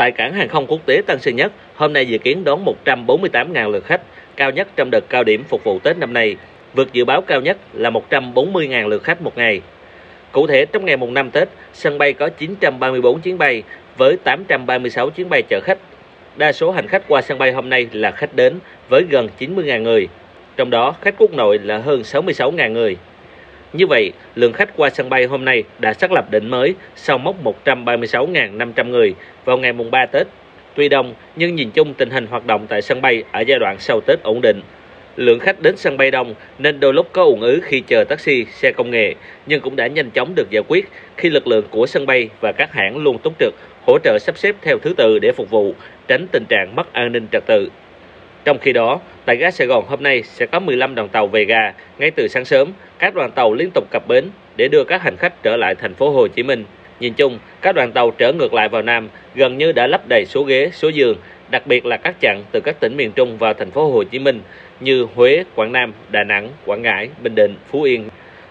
Tại cảng hàng không quốc tế Tân Sơn Nhất, hôm nay dự kiến đón 148.000 lượt khách, cao nhất trong đợt cao điểm phục vụ Tết năm nay, vượt dự báo cao nhất là 140.000 lượt khách một ngày. Cụ thể, trong ngày mùng 5 Tết, sân bay có 934 chuyến bay với 836 chuyến bay chở khách. Đa số hành khách qua sân bay hôm nay là khách đến với gần 90.000 người, trong đó khách quốc nội là hơn 66.000 người. Như vậy, lượng khách qua sân bay hôm nay đã xác lập đỉnh mới sau mốc 136.500 người vào ngày mùng 3 Tết. Tuy đông, nhưng nhìn chung tình hình hoạt động tại sân bay ở giai đoạn sau Tết ổn định. Lượng khách đến sân bay đông nên đôi lúc có ủng ứ khi chờ taxi, xe công nghệ, nhưng cũng đã nhanh chóng được giải quyết khi lực lượng của sân bay và các hãng luôn túc trực, hỗ trợ sắp xếp theo thứ tự để phục vụ, tránh tình trạng mất an ninh trật tự. Trong khi đó, tại ga Sài Gòn hôm nay sẽ có 15 đoàn tàu về ga ngay từ sáng sớm, các đoàn tàu liên tục cập bến để đưa các hành khách trở lại thành phố Hồ Chí Minh. Nhìn chung, các đoàn tàu trở ngược lại vào Nam gần như đã lấp đầy số ghế, số giường, đặc biệt là các chặng từ các tỉnh miền Trung vào thành phố Hồ Chí Minh như Huế, Quảng Nam, Đà Nẵng, Quảng Ngãi, Bình Định, Phú Yên.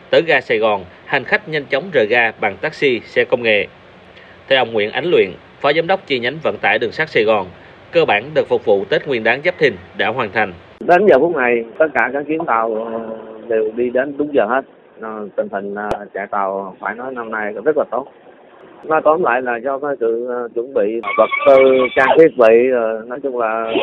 Tới ga Sài Gòn, hành khách nhanh chóng rời ga bằng taxi, xe công nghệ. Theo ông Nguyễn Ánh Luyện, Phó Giám đốc chi nhánh vận tải đường sắt Sài Gòn, cơ bản đợt phục vụ Tết Nguyên đán Giáp Thìn đã hoàn thành. Đến giờ phút này, tất cả các chuyến tàu ờ, đều đi đến đúng giờ hết. Ờ, tình hình ờ, chạy tàu phải nói năm nay rất là tốt. Nói tóm lại là do cái sự chuẩn bị vật tư, trang thiết bị, nói chung là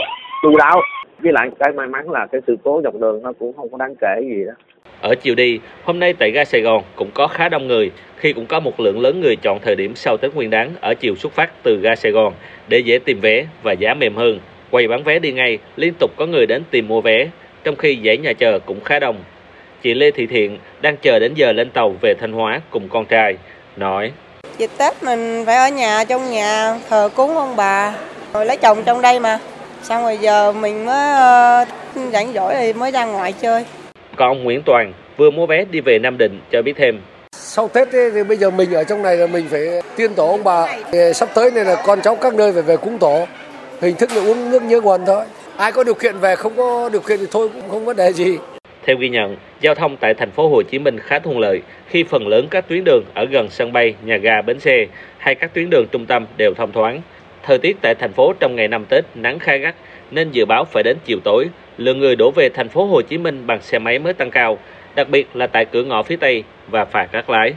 chu đáo. Với lại cái may mắn là cái sự cố dọc đường nó cũng không có đáng kể gì đó. Ở chiều đi, hôm nay tại ga Sài Gòn cũng có khá đông người khi cũng có một lượng lớn người chọn thời điểm sau Tết Nguyên đán ở chiều xuất phát từ ga Sài Gòn để dễ tìm vé và giá mềm hơn. Quầy bán vé đi ngay, liên tục có người đến tìm mua vé, trong khi dãy nhà chờ cũng khá đông. Chị Lê Thị Thiện đang chờ đến giờ lên tàu về Thanh Hóa cùng con trai, nói Dịp Tết mình phải ở nhà, trong nhà, thờ cúng ông bà, rồi lấy chồng trong đây mà. Xong rồi giờ mình mới uh, rảnh rỗi thì mới ra ngoài chơi. Còn ông Nguyễn Toàn vừa mua vé đi về Nam Định cho biết thêm. Sau Tết ấy, thì bây giờ mình ở trong này là mình phải tiên tổ ông bà. Thì sắp tới này là con cháu các nơi phải về cúng tổ. Hình thức là uống nước nhớ nguồn thôi. Ai có điều kiện về không có điều kiện thì thôi cũng không vấn đề gì. Theo ghi nhận, giao thông tại thành phố Hồ Chí Minh khá thuận lợi khi phần lớn các tuyến đường ở gần sân bay, nhà ga, bến xe hay các tuyến đường trung tâm đều thông thoáng. Thời tiết tại thành phố trong ngày năm Tết nắng khá gắt nên dự báo phải đến chiều tối, lượng người đổ về thành phố Hồ Chí Minh bằng xe máy mới tăng cao, đặc biệt là tại cửa ngõ phía Tây và phà các Lái.